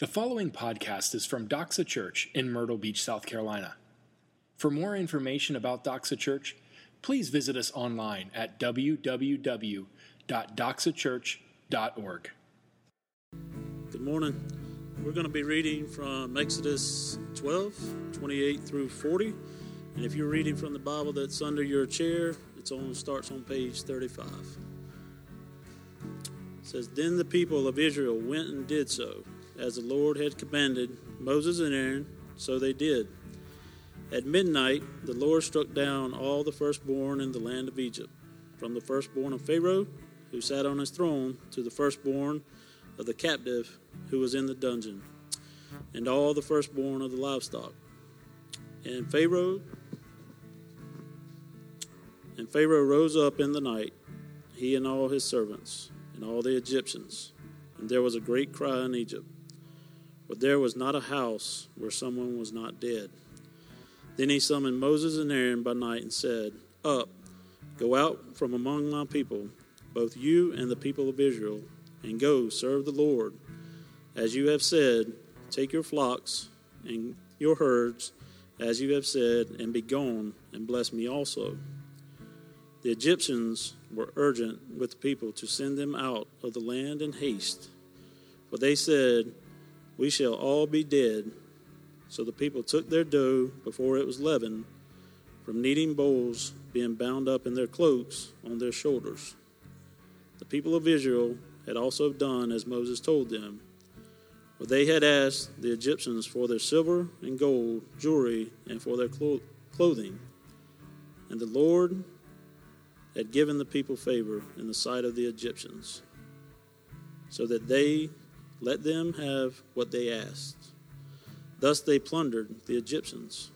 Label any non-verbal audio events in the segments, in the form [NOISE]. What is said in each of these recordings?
The following podcast is from Doxa Church in Myrtle Beach, South Carolina. For more information about Doxa Church, please visit us online at www.doxachurch.org. Good morning. We're going to be reading from Exodus 12, 28 through 40. And if you're reading from the Bible that's under your chair, it starts on page 35. It says, Then the people of Israel went and did so, as the Lord had commanded Moses and Aaron, so they did. At midnight, the Lord struck down all the firstborn in the land of Egypt, from the firstborn of Pharaoh, who sat on his throne, to the firstborn of the captive who was in the dungeon, and all the firstborn of the livestock. And Pharaoh and Pharaoh rose up in the night, he and all his servants, and all the Egyptians, and there was a great cry in Egypt. But there was not a house where someone was not dead. Then he summoned Moses and Aaron by night and said, Up, go out from among my people, both you and the people of Israel and go serve the Lord. As you have said, take your flocks and your herds, as you have said, and be gone, and bless me also. The Egyptians were urgent with the people to send them out of the land in haste, for they said, We shall all be dead. So the people took their dough before it was leavened, from kneading bowls being bound up in their cloaks on their shoulders. The people of Israel had also done as Moses told them. For they had asked the Egyptians for their silver and gold, jewelry, and for their clo- clothing. And the Lord had given the people favor in the sight of the Egyptians, so that they let them have what they asked. Thus they plundered the Egyptians.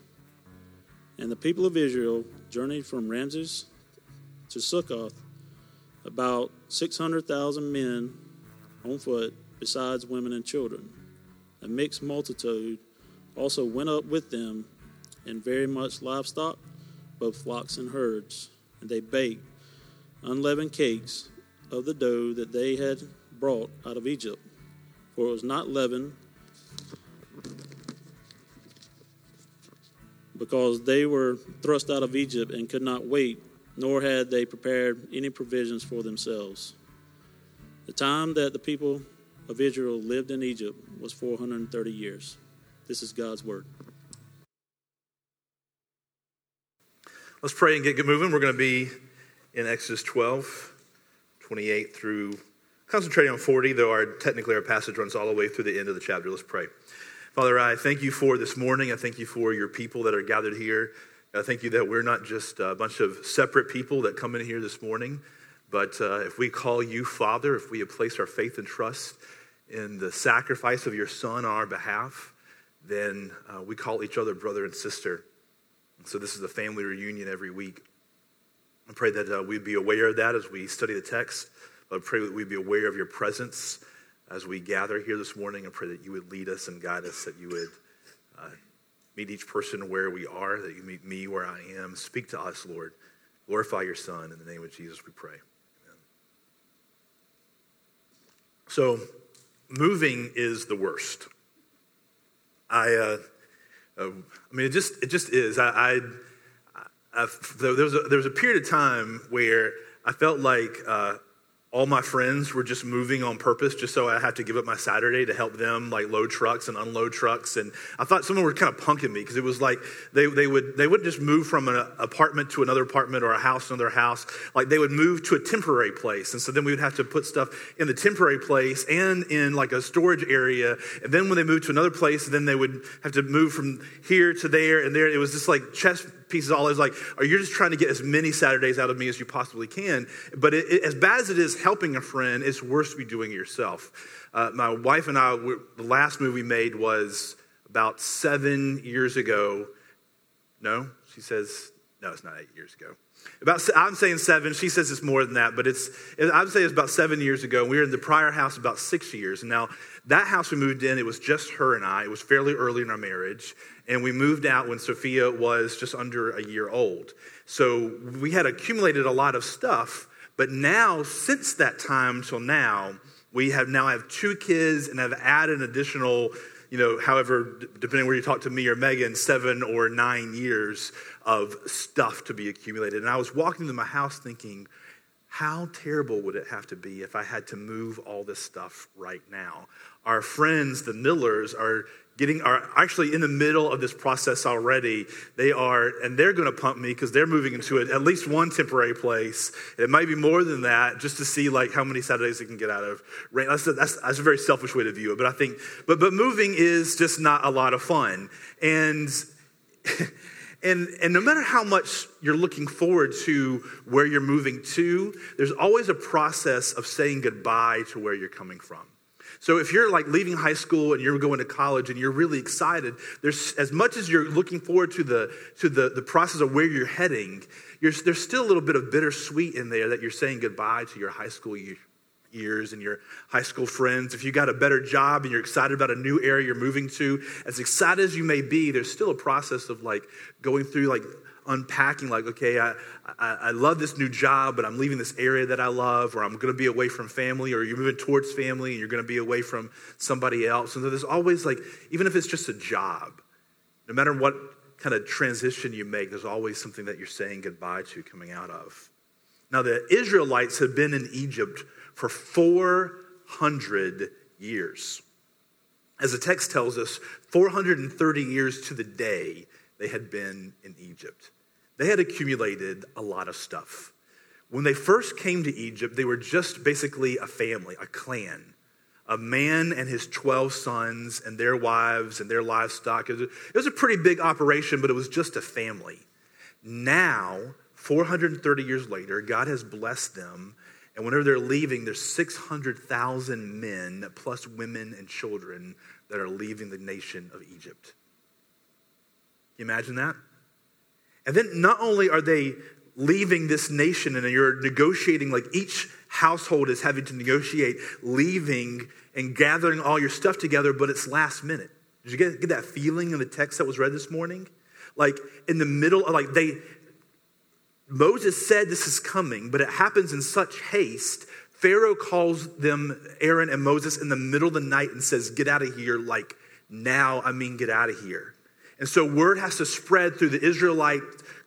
And the people of Israel journeyed from Ramses to Succoth about 600,000 men on foot, besides women and children. A mixed multitude also went up with them, and very much livestock, both flocks and herds. And they baked unleavened cakes of the dough that they had brought out of Egypt, for it was not leaven, because they were thrust out of Egypt and could not wait nor had they prepared any provisions for themselves. The time that the people of Israel lived in Egypt was 430 years. This is God's word. Let's pray and get, moving. We're going to be in Exodus 12, 28 through, concentrating on 40, though our technically our passage runs all the way through the end of the chapter. Let's pray. Father, I thank you for this morning. I thank you for your people that are gathered here. I thank you that we're not just a bunch of separate people that come in here this morning, but uh, if we call you Father, if we have placed our faith and trust in the sacrifice of your Son on our behalf, then uh, we call each other brother and sister. So this is a family reunion every week. I pray that uh, we'd be aware of that as we study the text. I pray that we'd be aware of your presence as we gather here this morning. I pray that you would lead us and guide us, that you would uh, Meet each person where we are, that you meet me where I am. Speak to us, Lord. Glorify your Son. In the name of Jesus, we pray. Amen. So, moving is the worst. I, uh, uh, I mean, it just it just is. I, I, I there was a, there was a period of time where I felt like uh, all my friends were just moving on purpose just so I had to give up my Saturday to help them like load trucks and unload trucks. And I thought someone were kind of punking me because it was like they, they would they wouldn't just move from an apartment to another apartment or a house to another house. Like they would move to a temporary place. And so then we would have to put stuff in the temporary place and in like a storage area. And then when they moved to another place, then they would have to move from here to there and there. It was just like chess pieces all is like, are you just trying to get as many Saturdays out of me as you possibly can? But it, it, as bad as it is helping a friend, it's worse to be doing it yourself. Uh, my wife and I, the last movie we made was about seven years ago. No, she says, no, it's not eight years ago. About, I'm saying seven. She says it's more than that, but it's, I would say it's about seven years ago. We were in the prior house about six years. Now that house we moved in, it was just her and I. It was fairly early in our marriage. And we moved out when Sophia was just under a year old. So we had accumulated a lot of stuff. But now, since that time till now, We have now have two kids and have added an additional, you know, however, depending where you talk to me or Megan, seven or nine years of stuff to be accumulated. And I was walking into my house thinking, how terrible would it have to be if I had to move all this stuff right now? Our friends, the Millers, are getting are actually in the middle of this process already. They are, and they're going to pump me because they're moving into it, at least one temporary place. It might be more than that, just to see like how many Saturdays they can get out of rain. That's a, that's, that's a very selfish way to view it, but I think, but but moving is just not a lot of fun, and. [LAUGHS] And, and no matter how much you're looking forward to where you're moving to, there's always a process of saying goodbye to where you're coming from. So if you're like leaving high school and you're going to college and you're really excited, there's as much as you're looking forward to the to the, the process of where you're heading, you're, there's still a little bit of bittersweet in there that you're saying goodbye to your high school year, years and your high school friends. If you got a better job and you're excited about a new area you're moving to, as excited as you may be, there's still a process of like going through like unpacking like okay I, I, I, love this new job but i'm leaving this area that i love or i'm going to be away from family or you're moving towards family and you're going to be away from somebody else and so there's always like even if it's just a job no matter what kind of transition you make there's always something that you're saying goodbye to coming out of now the israelites had been in egypt for 400 years. As the text tells us, 430 years to the day they had been in Egypt. They had accumulated a lot of stuff. When they first came to Egypt, they were just basically a family, a clan. A man and his 12 sons and their wives and their livestock. It was a pretty big operation, but it was just a family. Now, 430 years later, God has blessed them and whenever they're leaving, there's 600,000 men, plus women and children, that are leaving the nation of Egypt. Can you imagine that? And then not only are they leaving this nation and you're negotiating, like each household is having to negotiate leaving and gathering all your stuff together, but it's last minute. Did you get, get that feeling in the text that was read this morning? Like in the middle, of, like they, Moses said this is coming, but it happens in such haste. Pharaoh calls them, Aaron and Moses, in the middle of the night and says, Get out of here, like now, I mean, get out of here. And so word has to spread through the Israelite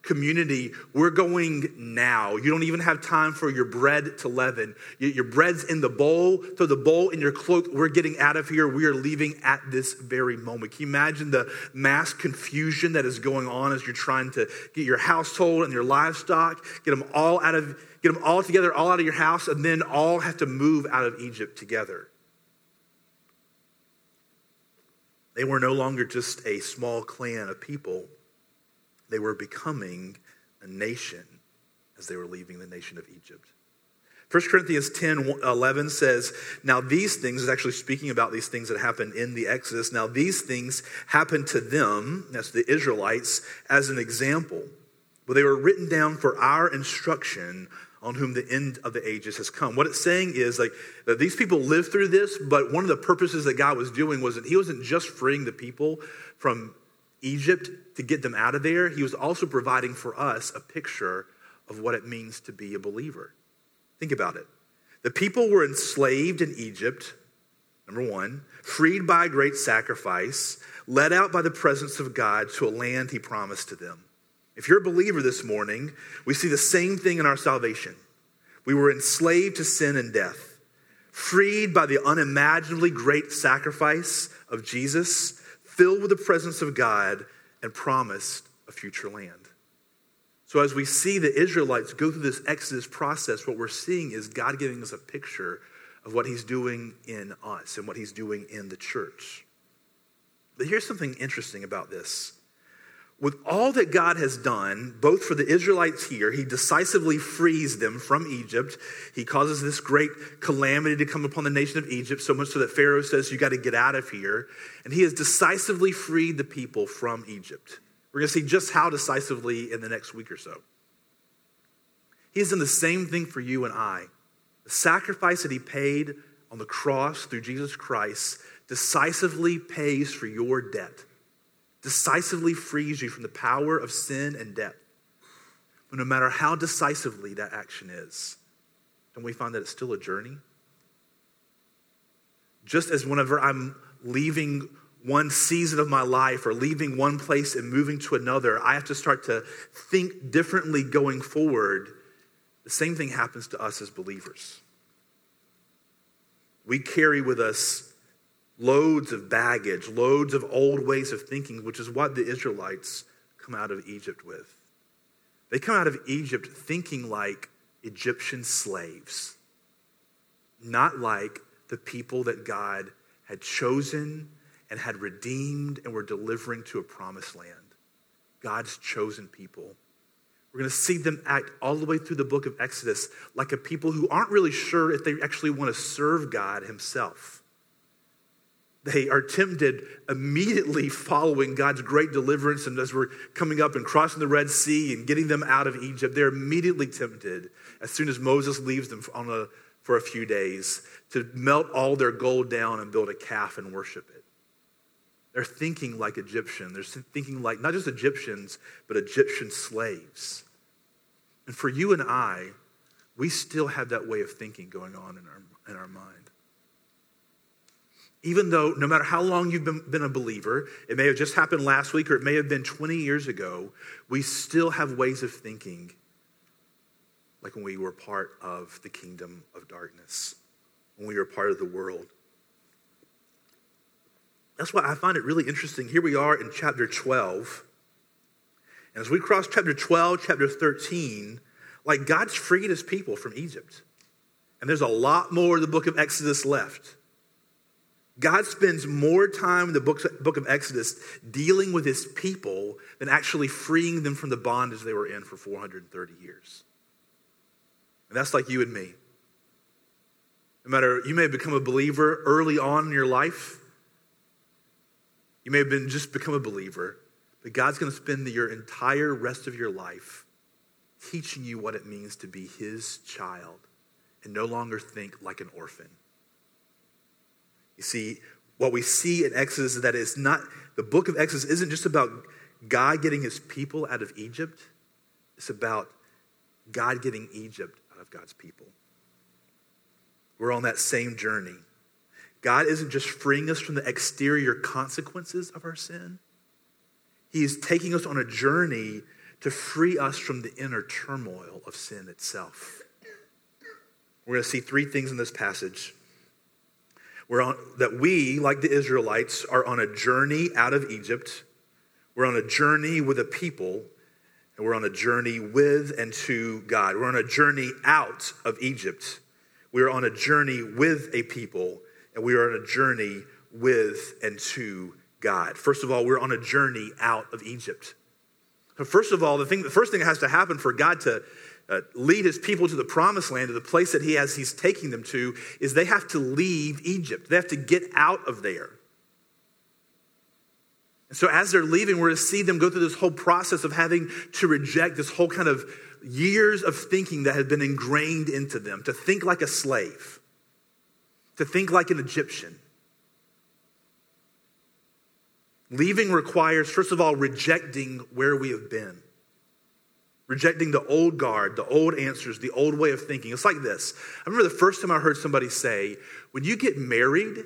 community, we're going now. You don't even have time for your bread to leaven. Your bread's in the bowl, throw the bowl in your cloak. We're getting out of here. We are leaving at this very moment. Can you imagine the mass confusion that is going on as you're trying to get your household and your livestock, get them all out of, get them all together, all out of your house, and then all have to move out of Egypt together? They were no longer just a small clan of people they were becoming a nation as they were leaving the nation of Egypt. 1 Corinthians 10 11 says, Now these things, is actually speaking about these things that happened in the Exodus. Now these things happened to them, that's the Israelites, as an example. But they were written down for our instruction on whom the end of the ages has come. What it's saying is like that these people lived through this, but one of the purposes that God was doing was that He wasn't just freeing the people from Egypt to get them out of there, he was also providing for us a picture of what it means to be a believer. Think about it. The people were enslaved in Egypt, number one, freed by a great sacrifice, led out by the presence of God to a land he promised to them. If you're a believer this morning, we see the same thing in our salvation. We were enslaved to sin and death, freed by the unimaginably great sacrifice of Jesus filled with the presence of God, and promised a future land. So, as we see the Israelites go through this Exodus process, what we're seeing is God giving us a picture of what He's doing in us and what He's doing in the church. But here's something interesting about this with all that God has done, both for the Israelites here, he decisively frees them from Egypt. He causes this great calamity to come upon the nation of Egypt, so much so that Pharaoh says, You got to get out of here. And he has decisively freed the people from Egypt. We're going to see just how decisively in the next week or so. He has done the same thing for you and I. The sacrifice that he paid on the cross through Jesus Christ decisively pays for your debt decisively frees you from the power of sin and death. But no matter how decisively that action is, don't we find that it's still a journey? just as whenever I'm leaving one season of my life or leaving one place and moving to another, I have to start to think differently going forward. The same thing happens to us as believers. We carry with us loads of baggage, loads of old ways of thinking, which is what the Israelites come out of Egypt with. They come out of Egypt thinking like Egyptian slaves, not like the people that God had chosen and had redeemed and were delivering to a promised land. God's chosen people. We're going to see them act all the way through the book of Exodus like a people who aren't really sure if they actually want to serve God Himself. They are tempted immediately following God's great deliverance. And as we're coming up and crossing the Red Sea and getting them out of Egypt, they're immediately tempted as soon as Moses leaves them on a, for a few days to melt all their gold down and build a calf and worship it. They're thinking like Egyptian. They're thinking like not just Egyptians, but Egyptian slaves. And for you and I, we still have that way of thinking going on in our, in our mind even though no matter how long you've been, been, a believer, it may have just happened last week or it may have been 20 years ago, we still have ways of thinking like when we were part of the kingdom of darkness, when we were part of the world. That's why I find it really interesting. Here we are in chapter 12. And as we cross chapter 12, chapter 13, like God's freed his people from Egypt. And there's a lot more of the book of Exodus left. God spends more time in the book of Exodus dealing with his people than actually freeing them from the bondage they were in for 430 years. And that's like you and me. No matter, you may have become a believer early on in your life, you may have been just become a believer, but God's going to spend your entire rest of your life teaching you what it means to be his child and no longer think like an orphan. You see, what we see in Exodus is that it's not, the book of Exodus isn't just about God getting his people out of Egypt, it's about God getting Egypt out of God's people. We're on that same journey. God isn't just freeing us from the exterior consequences of our sin, He is taking us on a journey to free us from the inner turmoil of sin itself. We're going to see three things in this passage. We're on, that we, like the Israelites, are on a journey out of Egypt. We're on a journey with a people, and we're on a journey with and to God. We're on a journey out of Egypt. We're on a journey with a people, and we are on a journey with and to God. First of all, we're on a journey out of Egypt. First of all, the thing, the first thing that has to happen for God to uh, lead his people to the promised land, to the place that he has, he's taking them to, is they have to leave Egypt. They have to get out of there. And so as they're leaving, we're to see them go through this whole process of having to reject this whole kind of years of thinking that had been ingrained into them, to think like a slave, to think like an Egyptian. Leaving requires, first of all, rejecting where we have been rejecting the old guard, the old answers, the old way of thinking. It's like this. I remember the first time I heard somebody say, when you get married,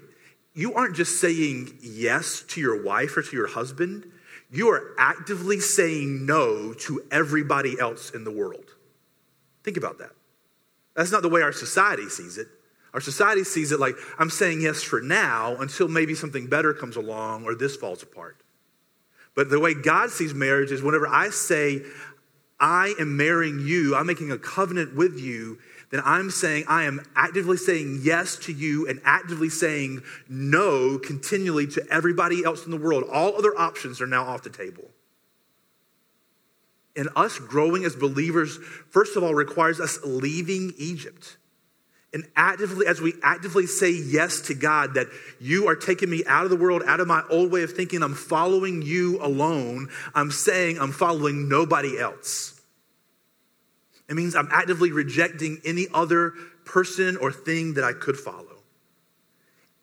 you aren't just saying yes to your wife or to your husband, you are actively saying no to everybody else in the world. Think about that. That's not the way our society sees it. Our society sees it like, I'm saying yes for now until maybe something better comes along or this falls apart. But the way God sees marriage is whenever I say, I am marrying you, I'm making a covenant with you, then I'm saying I am actively saying yes to you and actively saying no continually to everybody else in the world. All other options are now off the table. And us growing as believers, first of all, requires us leaving Egypt. And actively, as we actively say yes to God, that you are taking me out of the world, out of my old way of thinking, I'm following you alone, I'm saying I'm following nobody else. It means I'm actively rejecting any other person or thing that I could follow.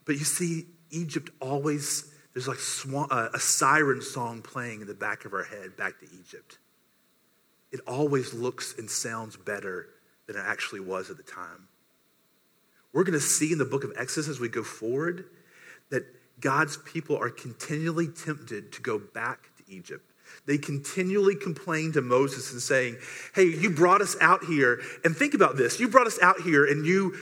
But you see, Egypt always, there's like uh, a siren song playing in the back of our head back to Egypt. It always looks and sounds better than it actually was at the time. we're going to see in the book of Exodus as we go forward that God's people are continually tempted to go back to Egypt. They continually complain to Moses and saying, Hey, you brought us out here. And think about this you brought us out here and you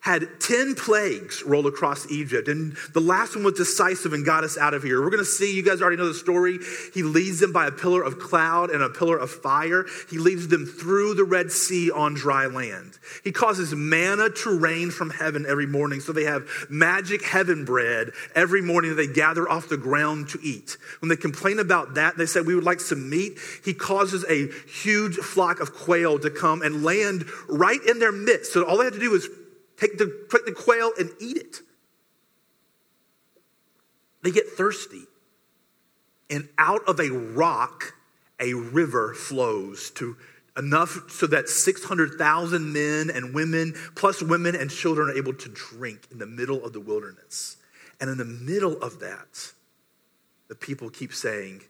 had 10 plagues roll across Egypt. And the last one was decisive and got us out of here. We're going to see, you guys already know the story. He leads them by a pillar of cloud and a pillar of fire. He leads them through the Red Sea on dry land. He causes manna to rain from heaven every morning. So they have magic heaven bread every morning that they gather off the ground to eat. When they complain about that, they say, We would like some meat. He causes a huge flock of quail to come and land right in their midst. So all they have to do is Take the, take the quail and eat it. They get thirsty. And out of a rock, a river flows to enough so that 600,000 men and women, plus women and children, are able to drink in the middle of the wilderness. And in the middle of that, the people keep saying,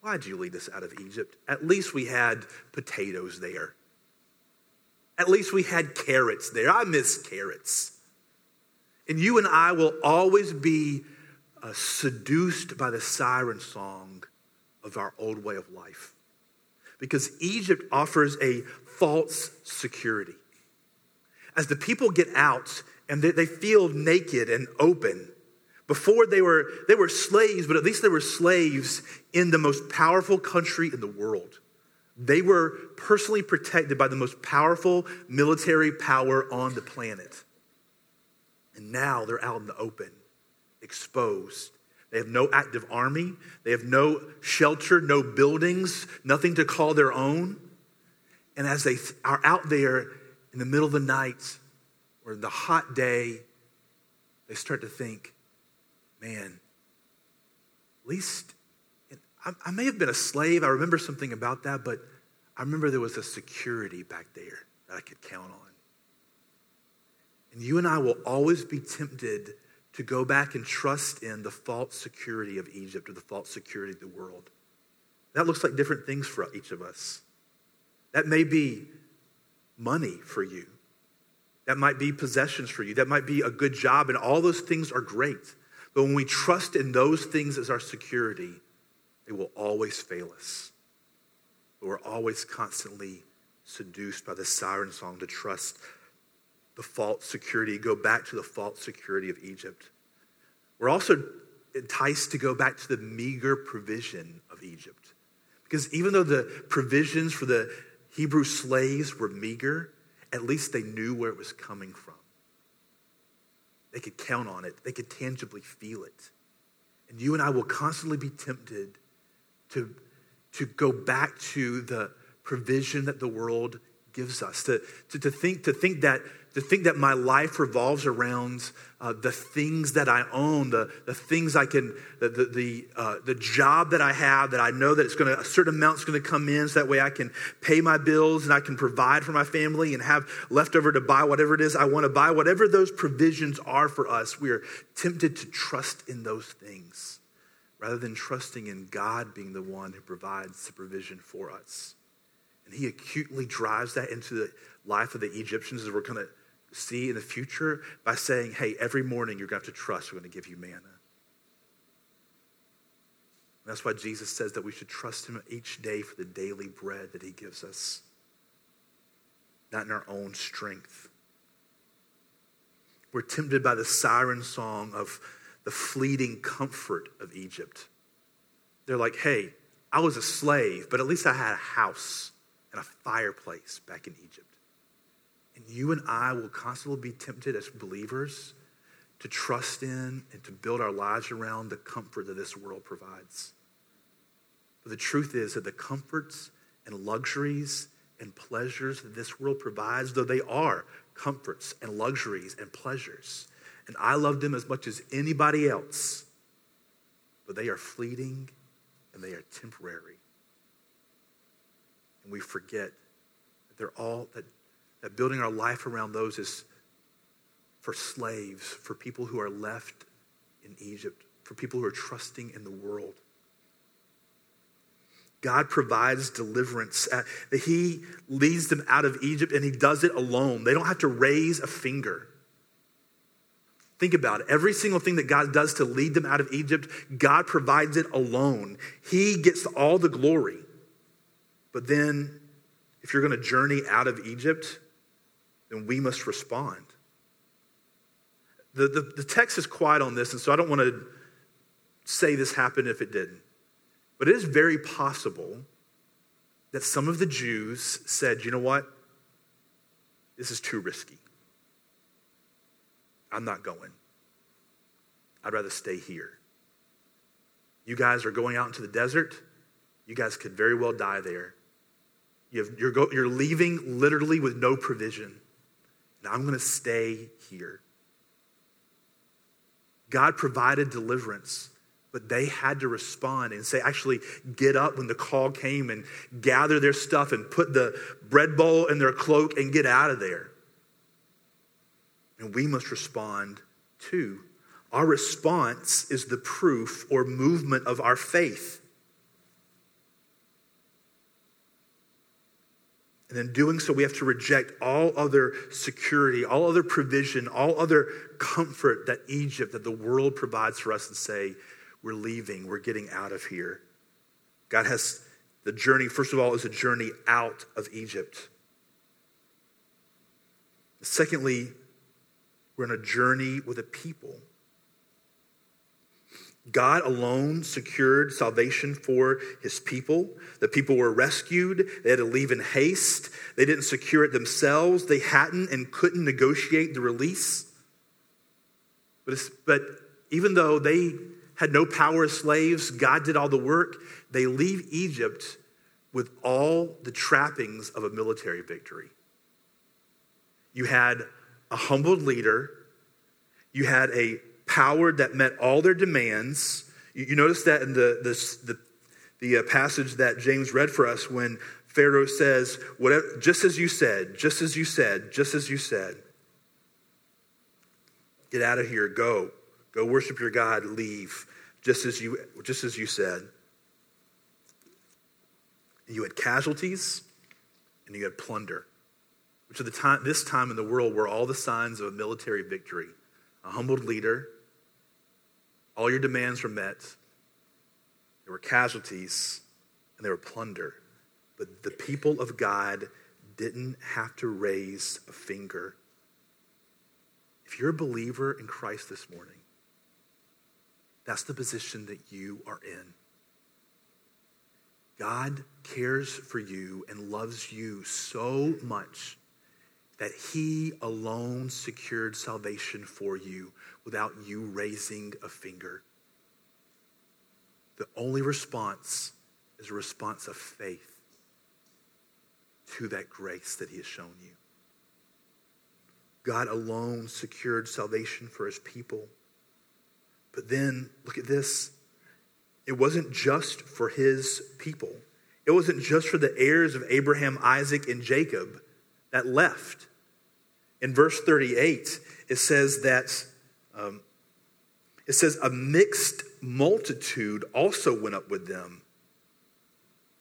Why'd you lead us out of Egypt? At least we had potatoes there. At least we had carrots there. I miss carrots. And you and I will always be uh, seduced by the siren song of our old way of life. Because Egypt offers a false security. As the people get out and they, they feel naked and open, before they were, they were slaves, but at least they were slaves in the most powerful country in the world. They were personally protected by the most powerful military power on the planet. And now they're out in the open, exposed. They have no active army, they have no shelter, no buildings, nothing to call their own. And as they are out there in the middle of the night or in the hot day, they start to think, man, at least I, I may have been a slave. I remember something about that, but I remember there was a security back there that I could count on. And you and I will always be tempted to go back and trust in the false security of Egypt or the false security of the world. That looks like different things for each of us. That may be money for you. That might be possessions for you. That might be a good job, and all those things are great. But when we trust in those things as our security, they will always fail us. But we're always constantly seduced by the siren song to trust the false security, go back to the false security of Egypt. We're also enticed to go back to the meager provision of Egypt. Because even though the provisions for the Hebrew slaves were meager, at least they knew where it was coming from. They could count on it, they could tangibly feel it. And you and I will constantly be tempted to, to go back to the provision that the world gives us, to, to, to, think, to think that to think that my life revolves around uh, the things that I own, the, the things I can, the, the, the, uh, the job that I have that I know that it's going to, a certain amount's going to come in so that way I can pay my bills and I can provide for my family and have leftover to buy whatever it is I want to buy. Whatever those provisions are for us, we are tempted to trust in those things rather than trusting in God being the one who provides the provision for us. And he acutely drives that into the life of the Egyptians, as we're going to see in the future, by saying, hey, every morning you're going to have to trust we're going to give you manna. That's why Jesus says that we should trust him each day for the daily bread that he gives us, not in our own strength. We're tempted by the siren song of the fleeting comfort of Egypt. They're like, hey, I was a slave, but at least I had a house and a fireplace back in Egypt. And you and I will constantly be tempted as believers to trust in and to build our lives around the comfort that this world provides. But the truth is that the comforts and luxuries and pleasures that this world provides, though they are comforts and luxuries and pleasures, and I love them as much as anybody else. But they are fleeting and they are temporary. And we forget that they're all, that, that building our life around those is for slaves, for people who are left in Egypt, for people who are trusting in the world. God provides deliverance. Uh, he leads them out of Egypt and he does it alone. They don't have to raise a finger. Think about it. Every single thing that God does to lead them out of Egypt, God provides it alone. He gets all the glory. But then, if you're going to journey out of Egypt, then we must respond. The, the, the text is quiet on this, and so I don't want to say this happened if it didn't. But it is very possible that some of the Jews said, you know what? This is too risky. I'm not going. I'd rather stay here. You guys are going out into the desert. You guys could very well die there. You you're leaving literally with no provision. And I'm going to stay here. God provided deliverance, but they had to respond and say, actually, get up when the call came and gather their stuff and put the bread bowl in their cloak and get out of there. And we must respond too. Our response is the proof or movement of our faith. And in doing so, we have to reject all other security, all other provision, all other comfort that Egypt, that the world provides for us, and say, We're leaving, we're getting out of here. God has the journey, first of all, is a journey out of Egypt. Secondly, we're on a journey with a people. God alone secured salvation for his people. The people were rescued. They had to leave in haste. They didn't secure it themselves. They hadn't and couldn't negotiate the release. But, but even though they had no power as slaves, God did all the work. They leave Egypt with all the trappings of a military victory. You had a humbled leader. You had a power that met all their demands. You, you notice that in the, the, the, the uh, passage that James read for us when Pharaoh says, Whatever, just as you said, just as you said, just as you said. Get out of here, go. Go worship your God, leave, just as you, just as you said. You had casualties and you had plunder which at the time, this time in the world were all the signs of a military victory. A humbled leader, all your demands were met, there were casualties, and there were plunder. But the people of God didn't have to raise a finger. If you're a believer in Christ this morning, that's the position that you are in. God cares for you and loves you so much that He alone secured salvation for you without you raising a finger. The only response is a response of faith to that grace that He has shown you. God alone secured salvation for His people. But then, look at this. It wasn't just for His people. It wasn't just for the heirs of Abraham, Isaac, and Jacob that left. In verse 38, it says that um, it says a mixed multitude also went up with them.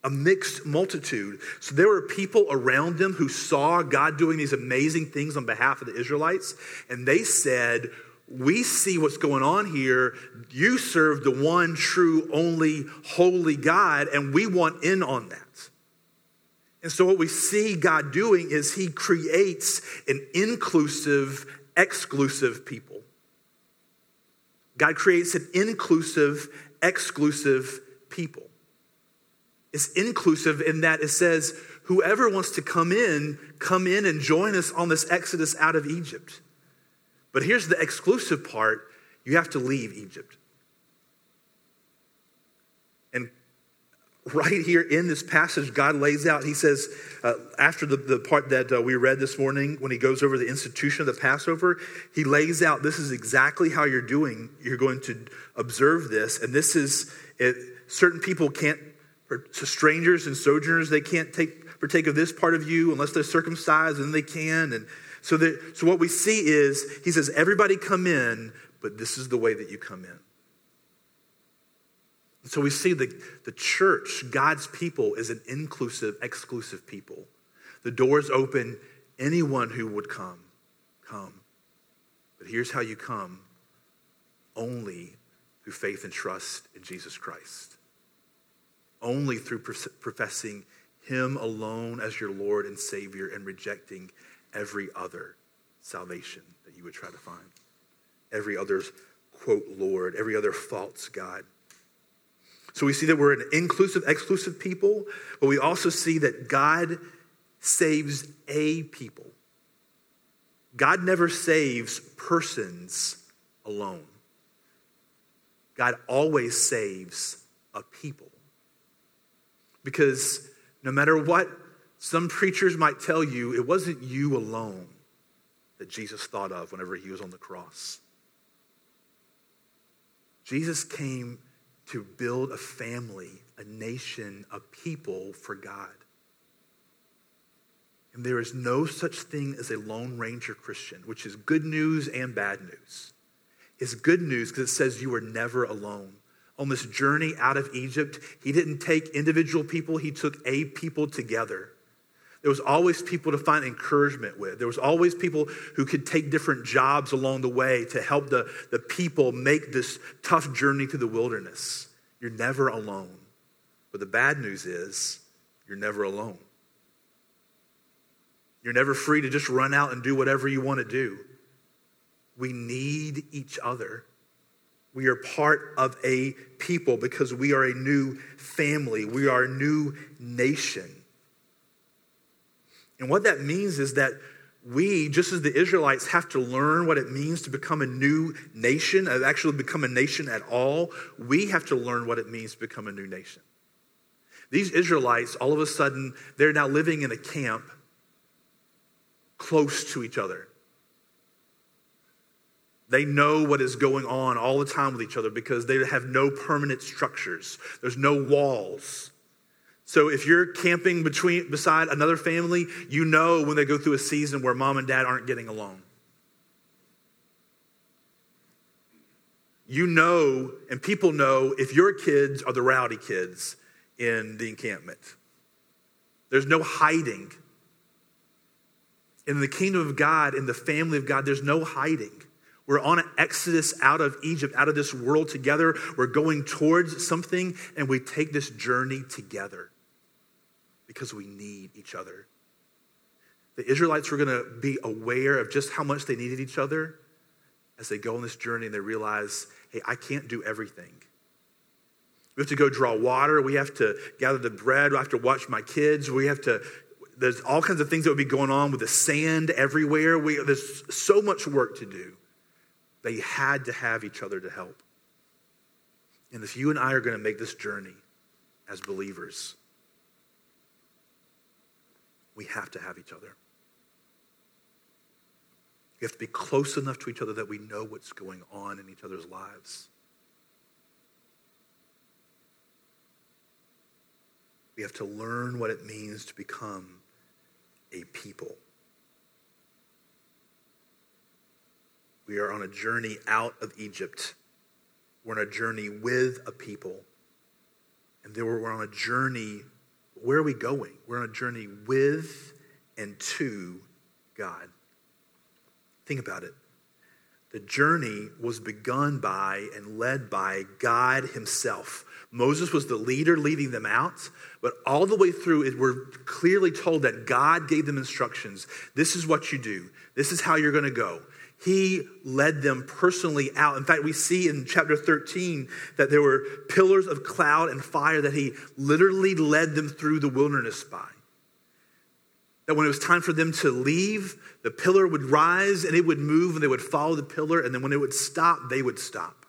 A mixed multitude. So there were people around them who saw God doing these amazing things on behalf of the Israelites, and they said, We see what's going on here. You serve the one true, only, holy God, and we want in on that. And so, what we see God doing is He creates an inclusive, exclusive people. God creates an inclusive, exclusive people. It's inclusive in that it says, whoever wants to come in, come in and join us on this exodus out of Egypt. But here's the exclusive part you have to leave Egypt. Right here in this passage, God lays out, he says, uh, after the, the part that uh, we read this morning, when he goes over the institution of the Passover, he lays out this is exactly how you're doing. You're going to observe this. And this is, it, certain people can't, so strangers and sojourners, they can't take, partake of this part of you unless they're circumcised, and they can. And so, that, so what we see is, he says, everybody come in, but this is the way that you come in. So we see the, the church, God's people, is an inclusive, exclusive people. The doors open, anyone who would come, come. But here's how you come only through faith and trust in Jesus Christ. Only through professing Him alone as your Lord and Savior and rejecting every other salvation that you would try to find. Every other's, quote, Lord, every other false God. So we see that we're an inclusive, exclusive people, but we also see that God saves a people. God never saves persons alone. God always saves a people. Because no matter what some preachers might tell you, it wasn't you alone that Jesus thought of whenever he was on the cross. Jesus came to build a family, a nation, a people for God. And there is no such thing as a Lone Ranger Christian, which is good news and bad news. It's good news because it says you are never alone. On this journey out of Egypt, he didn't take individual people, he took a people together. There was always people to find encouragement with. There was always people who could take different jobs along the way to help the, the people make this tough journey through the wilderness. You're never alone. But the bad news is, you're never alone. You're never free to just run out and do whatever you want to do. We need each other. We are part of a people because we are a new family. We are a new nation. And what that means is that we, just as the Israelites, have to learn what it means to become a new nation, uh, actually become a nation at all. We have to learn what it means to become a new nation. These Israelites, all of a sudden, they're now living in a camp close to each other. They know what is going on all the time with each other because they have no permanent structures. There's no walls. So if you're camping between beside another family, you know when they go through a season where mom and dad aren't getting along. You know, and people know if your kids are the rowdy kids in the encampment. There's no hiding in the kingdom of God, in the family of God, there's no hiding. We're on an exodus out of Egypt, out of this world together. We're going towards something, and we take this journey together because we need each other. The Israelites were going to be aware of just how much they needed each other as they go on this journey and they realize, hey, I can't do everything. We have to go draw water. We have to gather the bread. We have to watch my kids. We have to there's all kinds of things that would be going on with the sand everywhere. We, there's so much work to do. They had to have each other to help. And if you and I are going to make this journey as believers, we have to have each other. We have to be close enough to each other that we know what's going on in each other's lives. We have to learn what it means to become a people. We are on a journey out of Egypt. We're on a journey with a people. And then we're on a journey. Where are we going? We're on a journey with and to God. Think about it. The journey was begun by and led by God Himself. Moses was the leader leading them out, but all the way through it, we're clearly told that God gave them instructions. This is what you do, this is how you're going to go. He led them personally out. In fact, we see in chapter 13 that there were pillars of cloud and fire that he literally led them through the wilderness by. That when it was time for them to leave, the pillar would rise and it would move and they would follow the pillar, and then when it would stop, they would stop.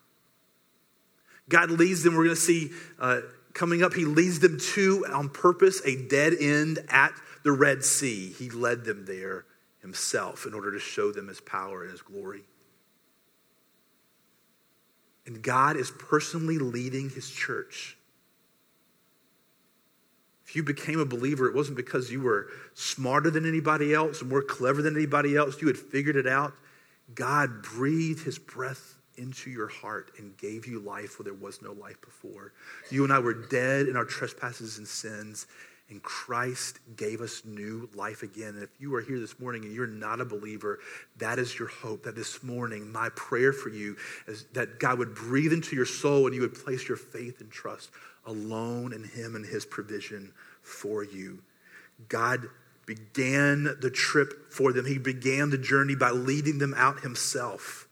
God leads them, we're going to see uh, coming up, He leads them to, on purpose, a dead end at the Red Sea. He led them there Himself in order to show them His power and His glory. And God is personally leading His church. If you became a believer, it wasn't because you were smarter than anybody else, or more clever than anybody else, you had figured it out. God breathed His breath into your heart and gave you life where there was no life before. You and I were dead in our trespasses and sins, and Christ gave us new life again. And if you are here this morning and you're not a believer, that is your hope. That this morning, my prayer for you is that God would breathe into your soul and you would place your faith and trust alone in Him and His provision for you. God began the trip for them, He began the journey by leading them out Himself.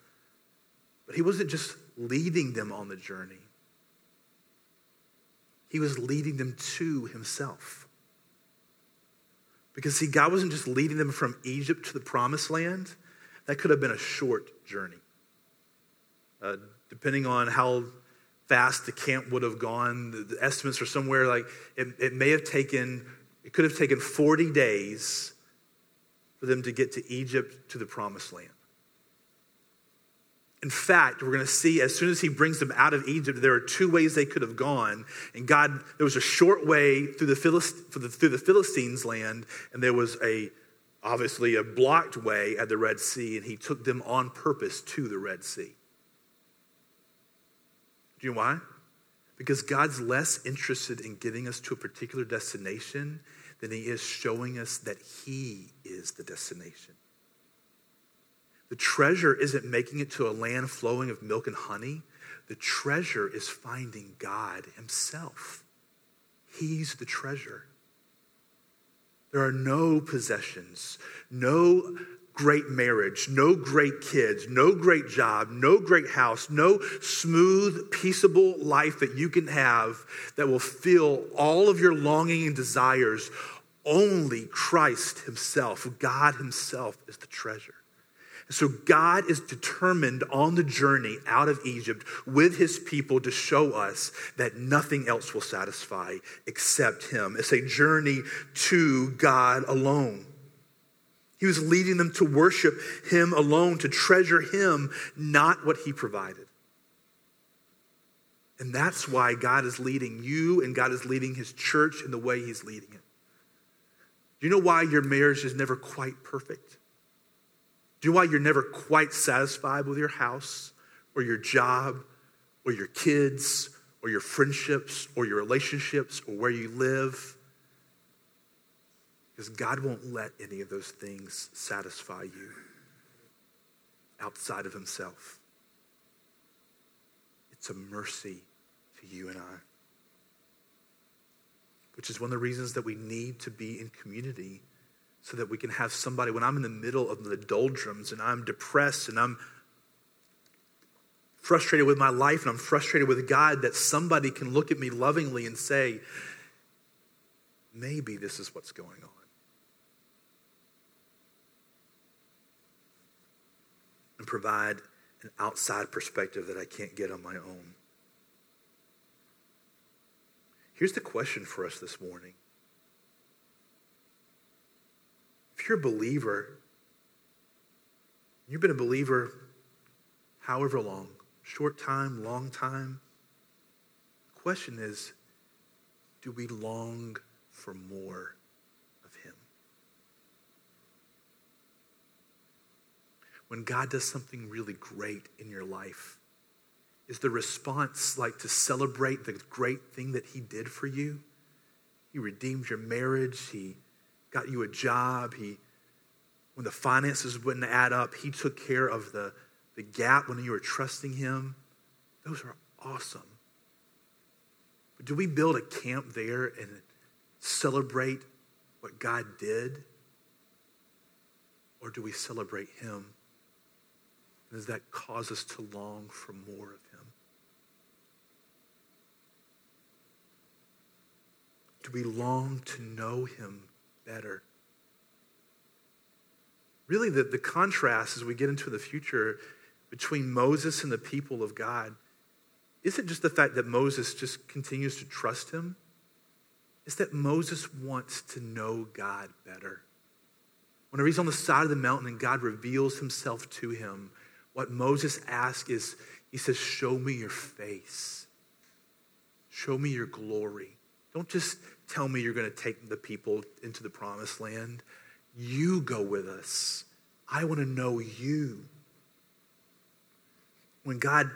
But He wasn't just leading them on the journey, He was leading them to Himself. Because, see, God wasn't just leading them from Egypt to the promised land, that could have been a short journey. Uh, depending on how fast the camp would have gone, the, the estimates are somewhere like it, it may have taken, it could have taken 40 days for them to get to Egypt to the promised land. In fact, we're going to see as soon as he brings them out of Egypt, there are two ways they could have gone. And God, there was a short way through the, Philist- through the Philistines' land, and there was a obviously a blocked way at the Red Sea, and he took them on purpose to the Red Sea. Do you know why? Because God's less interested in getting us to a particular destination than he is showing us that he is the destination. The treasure isn't making it to a land flowing of milk and honey. The treasure is finding God Himself. He's the treasure. There are no possessions, no great marriage, no great kids, no great job, no great house, no smooth, peaceable life that you can have that will fill all of your longing and desires. Only Christ Himself, God Himself, is the treasure. So God is determined on the journey out of Egypt with his people to show us that nothing else will satisfy except him. It's a journey to God alone. He was leading them to worship him alone, to treasure him, not what he provided. And that's why God is leading you and God is leading his church in the way he's leading it. Do you know why your marriage is never quite perfect? Do why you're never quite satisfied with your house or your job or your kids or your friendships or your relationships or where you live? Because God won't let any of those things satisfy you outside of Himself. It's a mercy to you and I. Which is one of the reasons that we need to be in community so that we can have somebody when I'm in the middle of the doldrums and I'm depressed and I'm frustrated with my life and I'm frustrated with God, that somebody can look at me lovingly and say, maybe this is what's going on. And provide an outside perspective that I can't get on my own. Here's the question for us this morning If you're a believer, you've been a believer however long, short time, long time, the question is do we long for more of Him? When God does something really great in your life, is the response like to celebrate the great thing that He did for you? He redeemed your marriage, He got you a job. He, when the finances wouldn't add up, he took care of the, the gap when you were trusting him. Those are awesome. But do we build a camp there and celebrate what God did? Or do we celebrate him? Does that cause us to long for more of him? Do we long to know him better. Really, the, the contrast as we get into the future between Moses and the people of God isn't just the fact that Moses just continues to trust him, it's that Moses wants to know God better. Whenever he's on the side of the mountain and God reveals himself to him, what Moses asks is, he says, Show me your face. Show me your glory. Don't just tell me you're going to take the people into the promised land. You go with us. I want to know you. When God,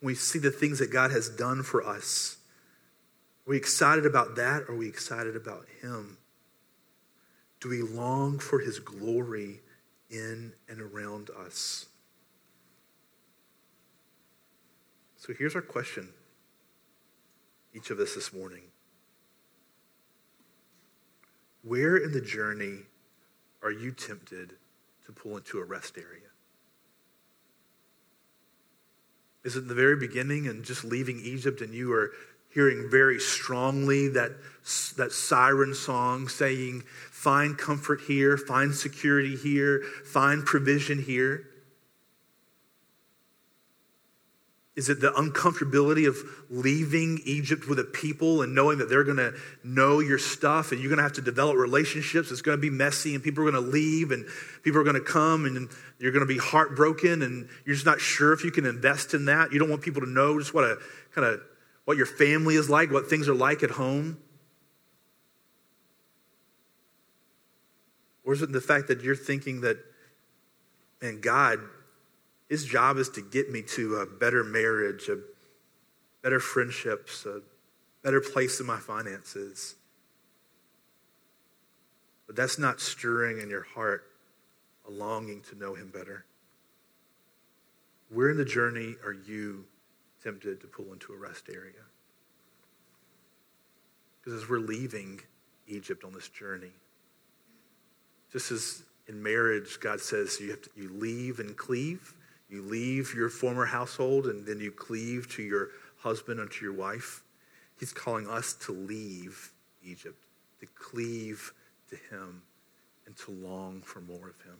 when we see the things that God has done for us, Are we excited about that or are we excited about Him? Do we long for His glory in and around us? So here's our question, each of us this morning. Where in the journey are you tempted to pull into a rest area? Is it in the very beginning and just leaving Egypt and you are hearing very strongly that, that siren song saying, find comfort here, find security here, find provision here? Is it the uncomfortability of leaving Egypt with a people and knowing that they're going to know your stuff and you're going to have to develop relationships? It's going to be messy and people are going to leave and people are going to come and you're going to be heartbroken and you're just not sure if you can invest in that. You don't want people to know just what a kind of what your family is like, what things are like at home. Or is it the fact that you're thinking that, man, God his job is to get me to a better marriage, a better friendships, a better place in my finances. But that's not stirring in your heart a longing to know him better. Where in the journey are you tempted to pull into a rest area? Because as we're leaving Egypt on this journey, just as in marriage, God says you have to you leave and cleave. You leave your former household and then you cleave to your husband and to your wife. He's calling us to leave Egypt, to cleave to him, and to long for more of him.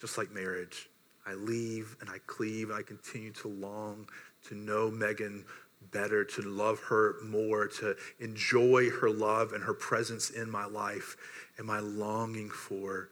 Just like marriage, I leave and I cleave and I continue to long to know Megan better, to love her more, to enjoy her love and her presence in my life. Am I longing for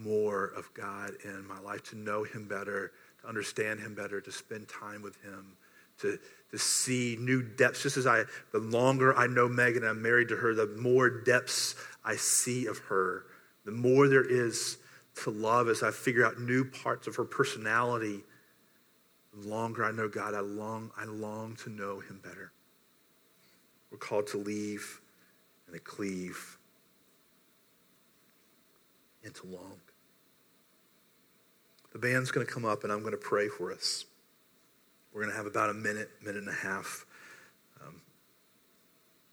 more of God in my life, to know Him better, to understand Him better, to spend time with Him, to, to see new depths. Just as I, the longer I know Megan, I'm married to her, the more depths I see of her, the more there is to love as I figure out new parts of her personality. The longer I know God, I long, I long to know Him better. We're called to leave and to cleave and to long. The band's going to come up and I'm going to pray for us. We're going to have about a minute, minute and a half um,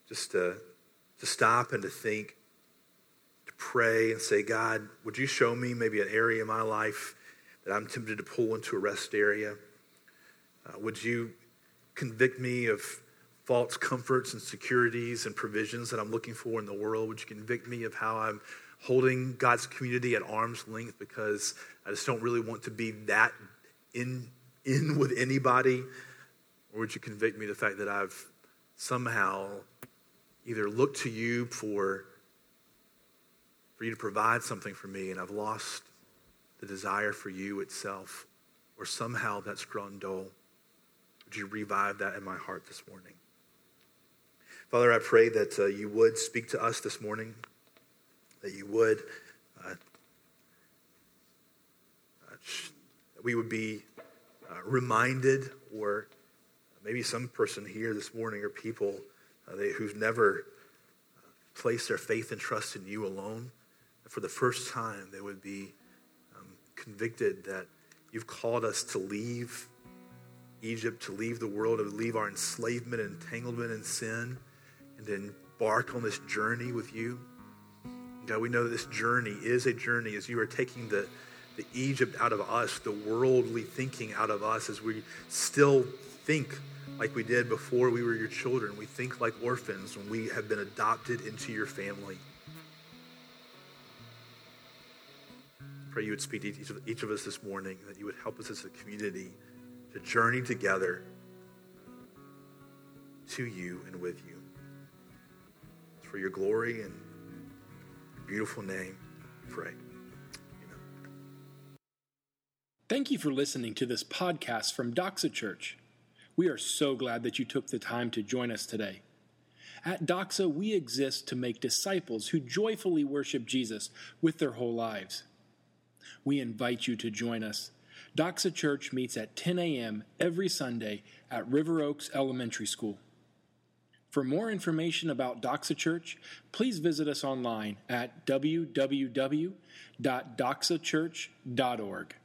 just to, to stop and to think, to pray and say, God, would you show me maybe an area in my life that I'm tempted to pull into a rest area? Uh, would you convict me of false comforts and securities and provisions that I'm looking for in the world? Would you convict me of how I'm holding God's community at arm's length because I just don't really want to be that in, in [LAUGHS] with anybody? Or would you convict me of the fact that I've somehow either looked to you for, for you to provide something for me and I've lost the desire for you itself? Or somehow that's grown dull? Would you revive that in my heart this morning? Father, I pray that uh, you would speak to us this morning that you would. Uh, uh we would be uh, reminded, or maybe some person here this morning, or people uh, they, who've never uh, placed their faith and trust in you alone, for the first time they would be um, convicted that you've called us to leave Egypt, to leave the world, to leave our enslavement and entanglement in sin, and to embark on this journey with you. God, we know that this journey is a journey as you are taking the, the Egypt out of us, the worldly thinking out of us, as we still think like we did before we were your children. We think like orphans when we have been adopted into your family. Pray you would speak to each of, each of us this morning, that you would help us as a community to journey together to you and with you. For your glory and beautiful name, pray. Amen. Thank you for listening to this podcast from Doxa Church. We are so glad that you took the time to join us today. At Doxa, we exist to make disciples who joyfully worship Jesus with their whole lives. We invite you to join us. Doxa Church meets at 10 a.m. every Sunday at River Oaks Elementary School. For more information about Doxa Church, please visit us online at www.doxachurch.org.